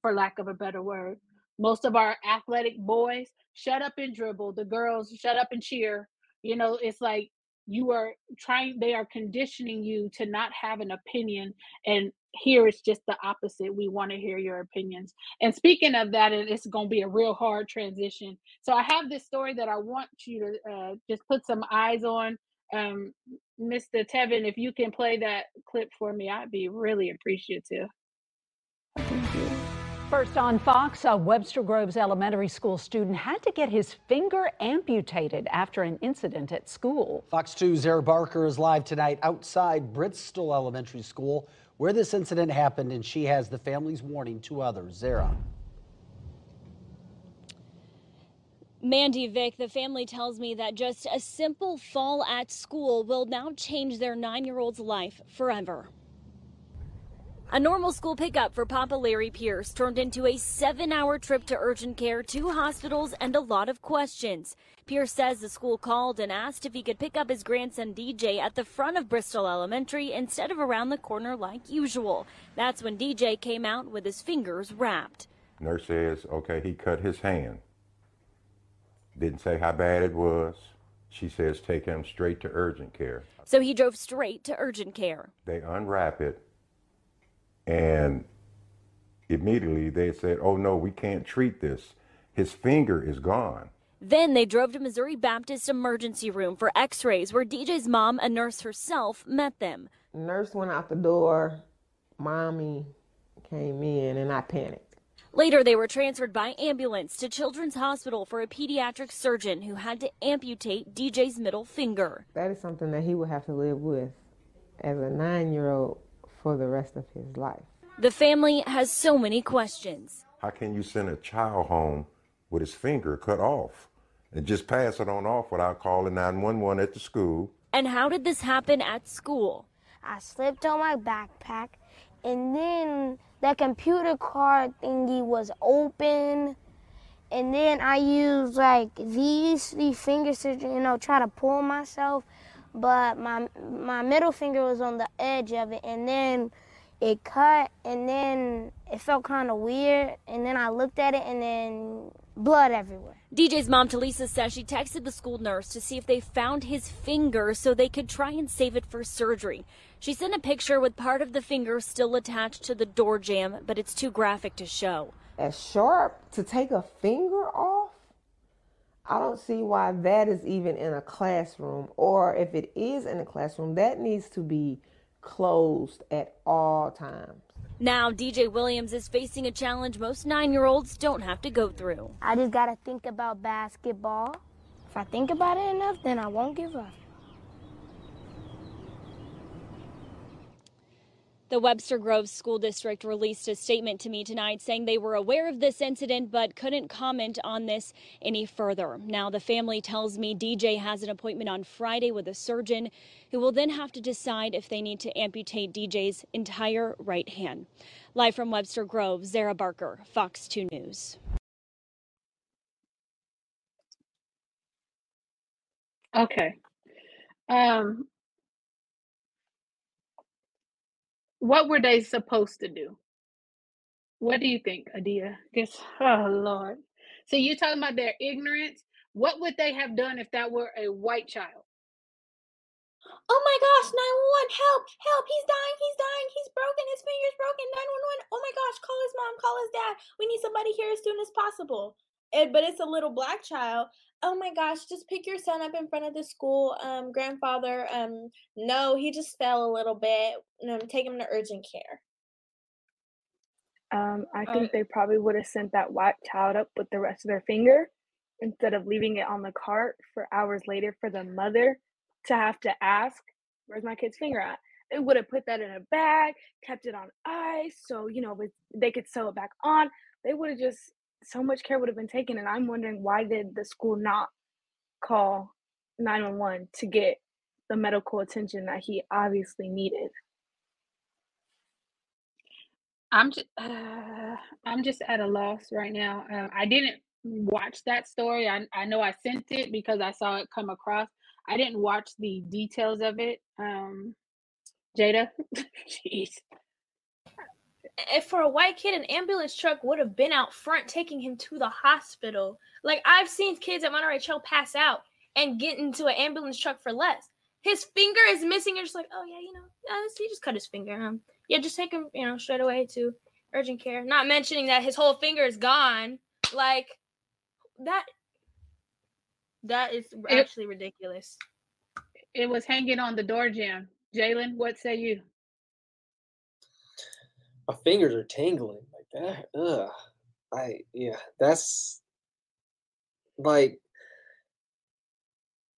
for lack of a better word. Most of our athletic boys shut up and dribble. The girls shut up and cheer. You know, it's like you are trying, they are conditioning you to not have an opinion. And here it's just the opposite. We want to hear your opinions. And speaking of that, and it's going to be a real hard transition. So I have this story that I want you to uh, just put some eyes on um mr tevin if you can play that clip for me i'd be really appreciative First on Fox, a Webster Groves Elementary School student had to get his finger amputated after an incident at school. Fox 2's Zara Barker is live tonight outside Bristol Elementary School where this incident happened, and she has the family's warning to others. Zara. Mandy Vick, the family tells me that just a simple fall at school will now change their nine year old's life forever. A normal school pickup for Papa Larry Pierce turned into a seven hour trip to urgent care, two hospitals, and a lot of questions. Pierce says the school called and asked if he could pick up his grandson DJ at the front of Bristol Elementary instead of around the corner like usual. That's when DJ came out with his fingers wrapped. Nurse says, okay, he cut his hand. Didn't say how bad it was. She says, take him straight to urgent care. So he drove straight to urgent care. They unwrap it, and immediately they said, oh no, we can't treat this. His finger is gone. Then they drove to Missouri Baptist Emergency Room for x rays, where DJ's mom, a nurse herself, met them. Nurse went out the door. Mommy came in, and I panicked. Later, they were transferred by ambulance to Children's Hospital for a pediatric surgeon who had to amputate DJ's middle finger. That is something that he would have to live with as a nine year old for the rest of his life. The family has so many questions. How can you send a child home with his finger cut off and just pass it on off without calling 911 at the school? And how did this happen at school? I slipped on my backpack, and then the computer card thingy was open. And then I used like these these fingers to you know try to pull myself, but my my middle finger was on the edge of it, and then it cut and then it felt kind of weird and then I looked at it and then blood everywhere. DJ's mom, Talisa, says she texted the school nurse to see if they found his finger so they could try and save it for surgery. She sent a picture with part of the finger still attached to the door jamb, but it's too graphic to show. As sharp to take a finger off? I don't see why that is even in a classroom, or if it is in a classroom, that needs to be closed at all times. Now, DJ Williams is facing a challenge most nine year olds don't have to go through. I just got to think about basketball. If I think about it enough, then I won't give up. The Webster Groves School District released a statement to me tonight saying they were aware of this incident but couldn't comment on this any further. Now, the family tells me DJ has an appointment on Friday with a surgeon who will then have to decide if they need to amputate DJ's entire right hand. Live from Webster Groves, Zara Barker, Fox 2 News. Okay. Um, what were they supposed to do? What do you think, Adia? Guess, oh Lord. So you're talking about their ignorance. What would they have done if that were a white child? Oh my gosh, 911, help, help, he's dying, he's dying, he's broken, his finger's broken, 911. Oh my gosh, call his mom, call his dad. We need somebody here as soon as possible. And, but it's a little black child. Oh my gosh, just pick your son up in front of the school. Um, grandfather, um, no, he just fell a little bit. Um, take him to urgent care. Um, I Uh, think they probably would have sent that white child up with the rest of their finger instead of leaving it on the cart for hours later for the mother to have to ask, "Where's my kid's finger at?" They would have put that in a bag, kept it on ice, so you know with- they could sew it back on. They would have just so much care would have been taken, and I'm wondering why did the school not call 911 to get the medical attention that he obviously needed? I'm just, uh, I'm just at a loss right now. Um, I didn't watch that story. I I know I sent it because I saw it come across. I didn't watch the details of it. Um, Jada, jeez. If for a white kid, an ambulance truck would have been out front taking him to the hospital. Like I've seen kids at Monterey Trail pass out and get into an ambulance truck for less. His finger is missing. You're just like, oh yeah, you know, yeah, he just cut his finger. Um, yeah, just take him, you know, straight away to urgent care. Not mentioning that his whole finger is gone. Like that. That is It- actually ridiculous. It was hanging on the door jamb. Jalen, what say you? My fingers are tingling like that. Ugh. I yeah, that's like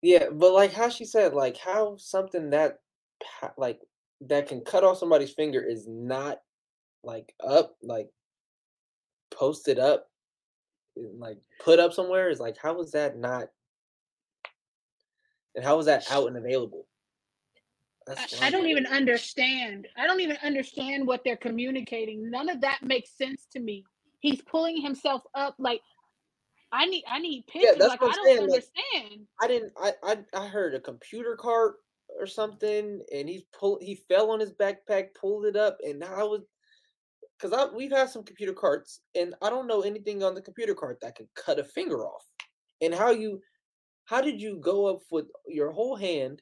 yeah, but like how she said, like how something that like that can cut off somebody's finger is not like up, like posted up, like put up somewhere is like how is that not and how is that out and available? That's I, don't even understand. I don't even understand what they're communicating. None of that makes sense to me. He's pulling himself up like I need I need Yeah, pictures. that's like I don't saying. Like, understand. I didn't. I, I I heard a computer cart or something, and he's pull. He fell on his backpack, pulled it up, and I was because I we've had some computer carts, and I don't know anything on the computer cart that can cut a finger off. And how you, how did you go up with your whole hand,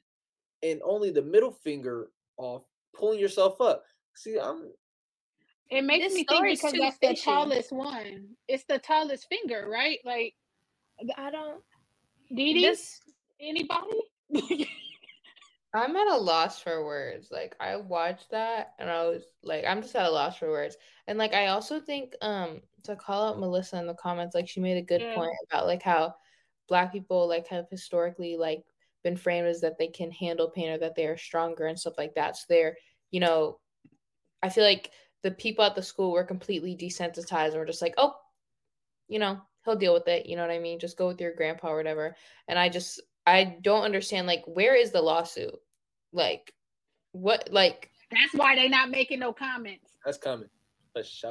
and only the middle finger off, pulling yourself up? See, I'm It makes This me think story's because too that's the tallest one. It's the tallest finger, right? Like I don't. Dee Dee? This Anybody? I'm at a loss for words. Like I watched that and I was like, I'm just at a loss for words. And like I also think um to call out Melissa in the comments, like she made a good Yeah. point about like how black people like have historically like been framed as that they can handle pain or that they are stronger and stuff like that. So they're, you know, I feel like the people at the school were completely desensitized and were just like, oh, you know, he'll deal with it. You know what I mean? Just go with your grandpa or whatever. And I just, I don't understand, like, where is the lawsuit? Like, what, like, that's why they're not making no comments. that's coming.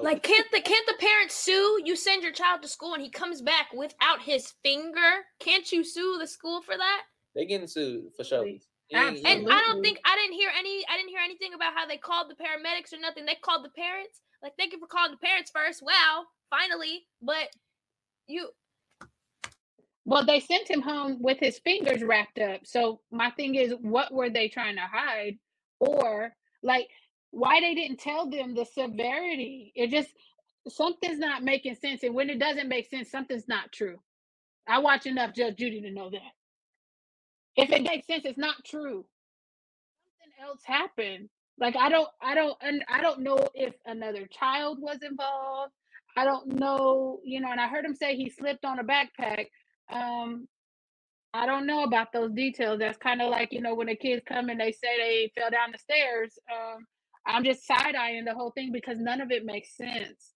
Like, can't the can't the parents sue? You send your child to school and he comes back without his finger. Can't you sue the school for that? They getting sued for sure. And I don't think I didn't hear any. I didn't hear anything about how they called the paramedics or nothing. They called the parents. Like, thank you for calling the parents first. Wow, finally. But you, Well, they sent him home with his fingers wrapped up. So my thing is, what were they trying to hide? Or like why they didn't tell them the severity? It just something's not making sense. And when it doesn't make sense, something's not true. I watch enough Judge Judy to know that. If it makes sense, it's not true. Something else happened. Like I don't, I don't, I don't know if another child was involved. I don't know, you know. And I heard him say he slipped on a backpack. Um, I don't know about those details. That's kind of like you know when the kids come and they say they fell down the stairs. Um, I'm just side eyeing the whole thing because none of it makes sense.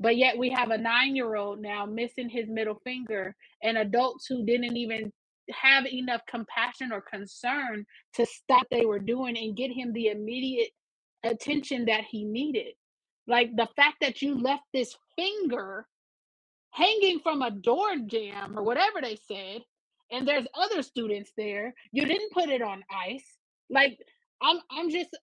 But yet we have a nine year old now missing his middle finger and adults who didn't even have enough compassion or concern to stop they were doing and get him the immediate attention that he needed. Like the fact that you left this finger hanging from a door jamb or whatever they said, and there's other students there, you didn't put it on ice. Like I'm I'm just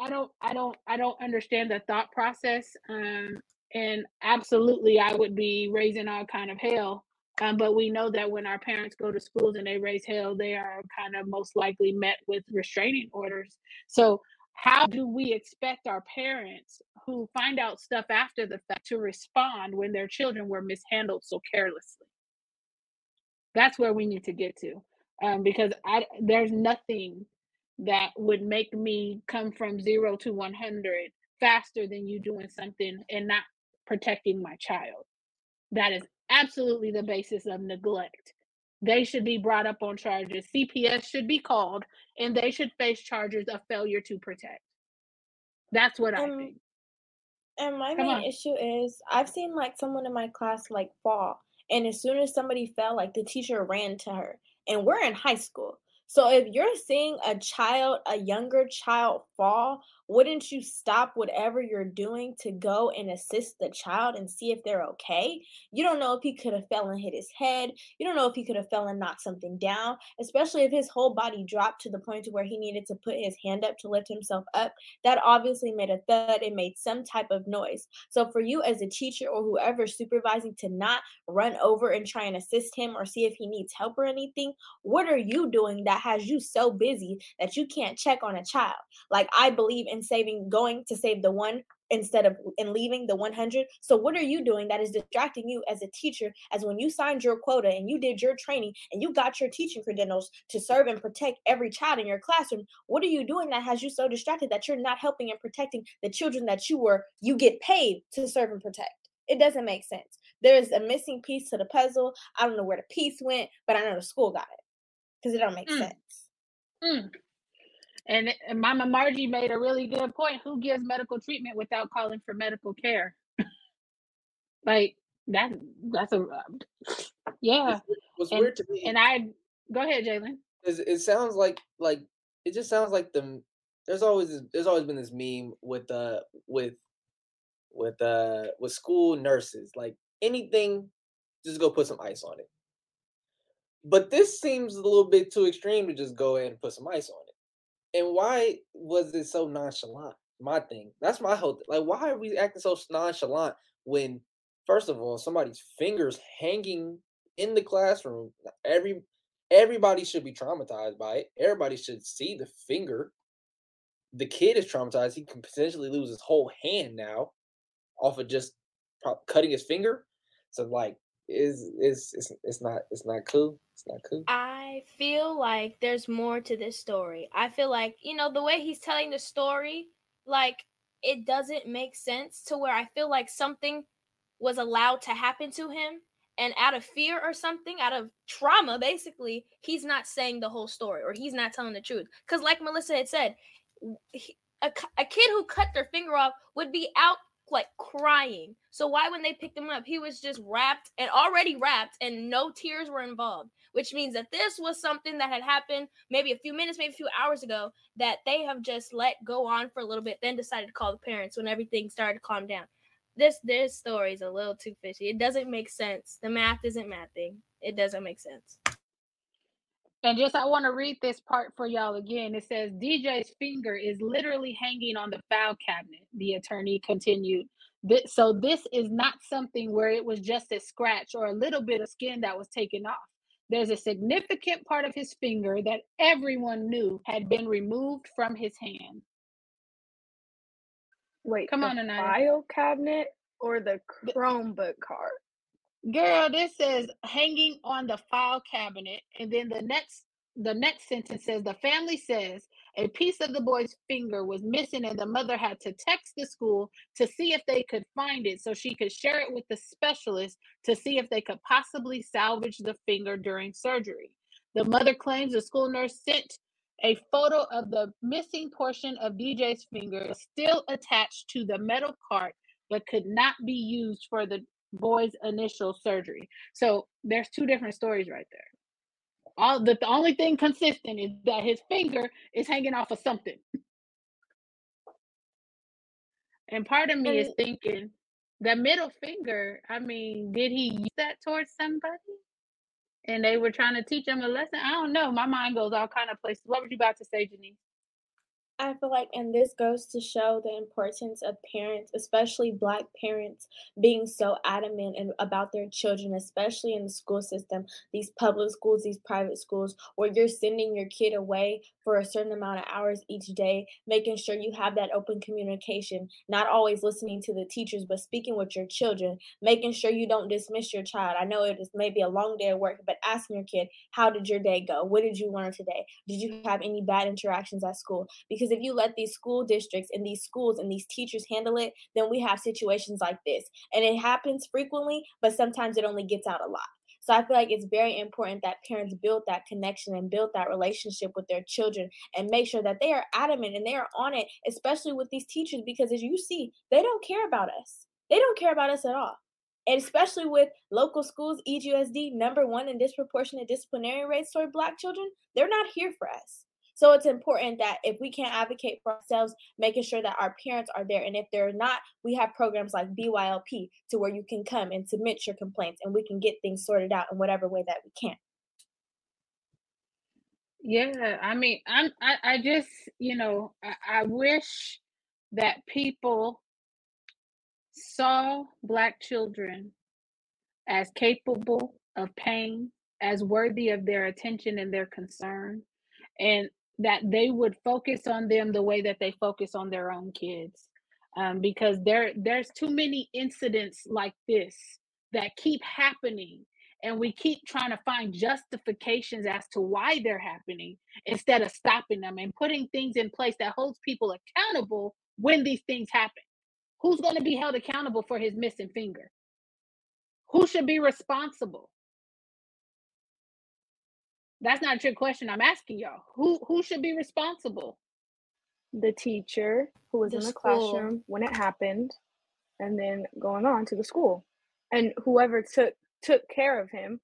I don't I don't I don't understand the thought process. Um and absolutely I would be raising all kind of hell. Um, but we know that when our parents go to schools and they raise hell, they are kind of most likely met with restraining orders. So how do we expect our parents who find out stuff after the fact to respond when their children were mishandled so carelessly? That's where we need to get to. Um, because I there's nothing that would make me come from zero to 100 faster than you doing something and not protecting my child. That is absolutely the basis of neglect. They should be brought up on charges. CPS should be called and they should face charges of failure to protect. That's what I Um, think. And my Come main on. issue is I've seen like someone in my class like fall, and as soon as somebody fell, like the teacher ran to her. And we're in high school. So if you're seeing a child, a younger child fall, wouldn't you stop whatever you're doing to go and assist the child and see if they're okay? You don't know if he could have fell and hit his head. You don't know if he could have fell and knocked something down, especially if his whole body dropped to the point to where he needed to put his hand up to lift himself up. That obviously made a thud. It made some type of noise. So for you as a teacher or whoever supervising to not run over and try and assist him or see if he needs help or anything, what are you doing that has you so busy that you can't check on a child? Like I believe in saving going to save the one instead of and leaving the 100 so what are you doing that is distracting you as a teacher as when you signed your quota and you did your training and you got your teaching credentials to serve and protect every child in your classroom? What are you doing that has you so distracted that you're not helping and protecting the children that you were you get paid to serve and protect? It doesn't make sense. There's a missing piece to the puzzle. I don't know where the piece went but i know the school got it. Because it don't make Mm. sense. Mm. And, and Mama Margie made a really good point. Who gives medical treatment without calling for medical care? like that. That's a yeah. What's and, weird to me And I go ahead, Jalen. it sounds like like it just sounds like the there's always this- there's always been this meme with uh with with uh with school nurses like anything just go put some ice on it but this seems a little bit too extreme to just go ahead and put some ice on it and why was it so nonchalant? My thing that's my whole like why are we acting so nonchalant when first of all somebody's fingers hanging in the classroom uh, every everybody should be traumatized by it everybody should see the finger. The kid is traumatized he can potentially lose his whole hand now off of just cutting his finger. So like is is it's, it's not it's not cool it's not cool I feel like there's more to this story. I feel like, you know, the way he's telling the story, like it doesn't make sense to where I feel like something was allowed to happen to him and out of fear or something, out of trauma basically, he's not saying the whole story or he's not telling the truth. Cuz like Melissa had said, he- a, a kid who cut their finger off would be out like crying. So why when they picked him up, he was just wrapped and already wrapped and no tears were involved, which means that this was something that had happened maybe a few minutes, maybe a few hours ago that they have just let go on for a little bit, then decided to call the parents when everything started to calm down. This this story is a little too fishy. It doesn't make sense. The math isn't mathing. It doesn't make sense. And just I want to read this part for y'all again. It says DJ's finger is literally hanging on the file cabinet, the attorney continued. This, so this is not something where it was just a scratch or a little bit of skin that was taken off. There's a significant part of his finger that everyone knew had been removed from his hand. Wait, Come on, Anaya. file cabinet or the Chromebook card? Girl, this says hanging on the file cabinet, and then the next the next sentence says the family says a piece of the boy's finger was missing, and the mother had to text the school to see if they could find it so she could share it with the specialist to see if they could possibly salvage the finger during surgery. The mother claims the school nurse sent a photo of the missing portion of DJ's finger still attached to the metal cart, but could not be used for the boy's initial surgery. So there's two different stories right there. All the, the only thing consistent is that his finger is hanging off of something. And part of me is thinking the middle finger, I mean, did he use that towards somebody? And they were trying to teach him a lesson. I don't know. My mind goes all kind of places. What were you about to say, Janine? I feel like, and this goes to show the importance of parents, especially Black parents, being so adamant and about their children, especially in the school system, these public schools, these private schools, where you're sending your kid away for a certain amount of hours each day, making sure you have that open communication, not always listening to the teachers, but speaking with your children, making sure you don't dismiss your child. I know it is maybe a long day of work, but asking your kid, how did your day go? What did you learn today? Did you have any bad interactions at school? Because if you let these school districts and these schools and these teachers handle it, then we have situations like this. And it happens frequently, but sometimes it only gets out a lot. So I feel like it's very important that parents build that connection and build that relationship with their children and make sure that they are adamant and they are on it, especially with these teachers, because as you see, they don't care about us. They don't care about us at all. And especially with local schools, E EGUSD number one in disproportionate disciplinary rates toward Black children, they're not here for us. So it's important that if we can't advocate for ourselves, making sure that our parents are there. And if they're not, we have programs like BYLP to where you can come and submit your complaints and we can get things sorted out in whatever way that we can. Yeah, I mean, I'm I, I just, you know, I, I wish that people saw black children as capable of pain, as worthy of their attention and their concern, and that they would focus on them the way that they focus on their own kids. Um, because there there's too many incidents like this that keep happening and we keep trying to find justifications as to why they're happening instead of stopping them and putting things in place that holds people accountable when these things happen. Who's going to be held accountable for his missing finger? Who should be responsible? That's not a trick question. I'm asking y'all. Who who should be responsible? The teacher who was The in the school. classroom when it happened, and then going on to the school, and whoever took took care of him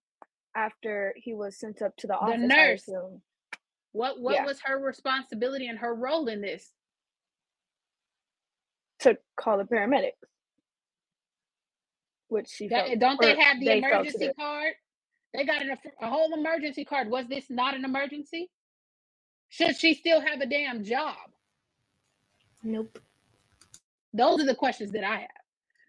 after he was sent up to the The office. I nurse. What what Yeah. was her responsibility and her role in this? to call the paramedics, which she That, felt, don't they have the emergency card? They got an, a whole emergency card. Was this not an emergency? Should she still have a damn job? Nope. Those are the questions that I have.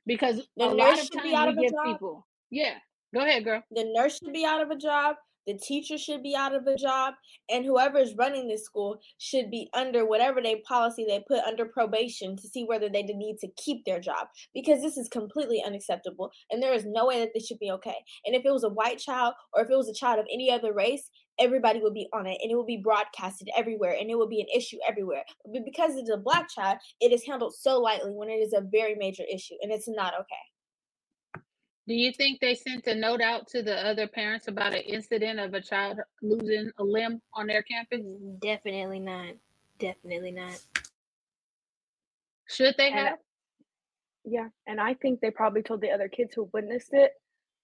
Because The a lot of should times be out we of a give job. people. Yeah. Go ahead, girl. The nurse should be out of a job. The teacher should be out of a job. And whoever is running this school should be under whatever they policy they put under probation to see whether they need to keep their job. Because this is completely unacceptable. And there is no way that this should be okay. And if it was a white child or if it was a child of any other race, everybody would be on it and it would be broadcasted everywhere and it would be an issue everywhere. But because it's a black child, it is handled so lightly when it is a very major issue and it's not okay. Do you think they sent a note out to the other parents about an incident of a child losing a limb on their campus? Definitely not. Definitely not. Should they And have? Yeah, and I think they probably told the other kids who witnessed it,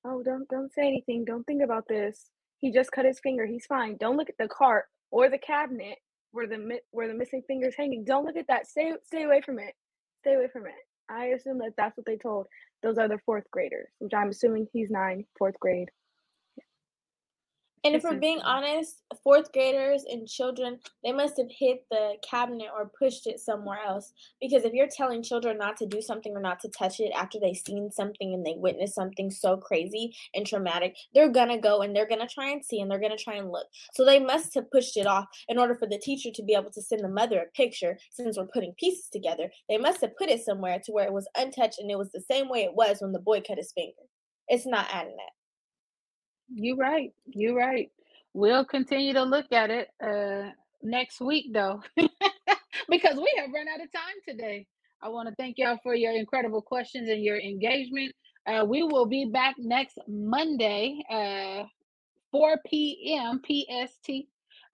"Oh, don't don't say anything. Don't think about this. He just cut his finger. He's fine. Don't look at the cart or the cabinet where the where the missing finger's hanging. Don't look at that. Stay stay away from it. Stay away from it." I assume that that's what they told those are the fourth graders, which I'm assuming he's nine, fourth grade. And if we're being honest, fourth graders and children, they must have hit the cabinet or pushed it somewhere else. Because if you're telling children not to do something or not to touch it after they've seen something and they witnessed something so crazy and traumatic, they're gonna go and they're gonna try and see and they're gonna try and look. So they must have pushed it off in order for the teacher to be able to send the mother a picture since we're putting pieces together. They must have put it somewhere to where it was untouched and it was the same way it was when the boy cut his finger. It's not adding that. You right. You're right. We'll continue to look at it uh next week though. because we have run out of time today. I want to thank y'all for your incredible questions and your engagement. Uh we will be back next Monday, uh 4 p.m. PST.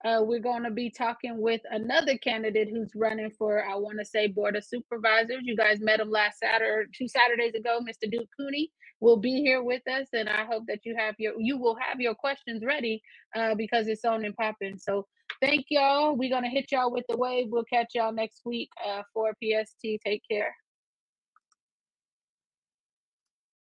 Uh, we're going to be talking with another candidate who's running for, I want to say, Board of Supervisors. You guys met him last Saturday, two Saturdays ago. Mr. Duke Cooney will be here with us, and I hope that you have your, you will have your questions ready uh, because it's on and popping. So thank y'all. We're gonna hit y'all with the wave. We'll catch y'all next week uh, four PST. Take care.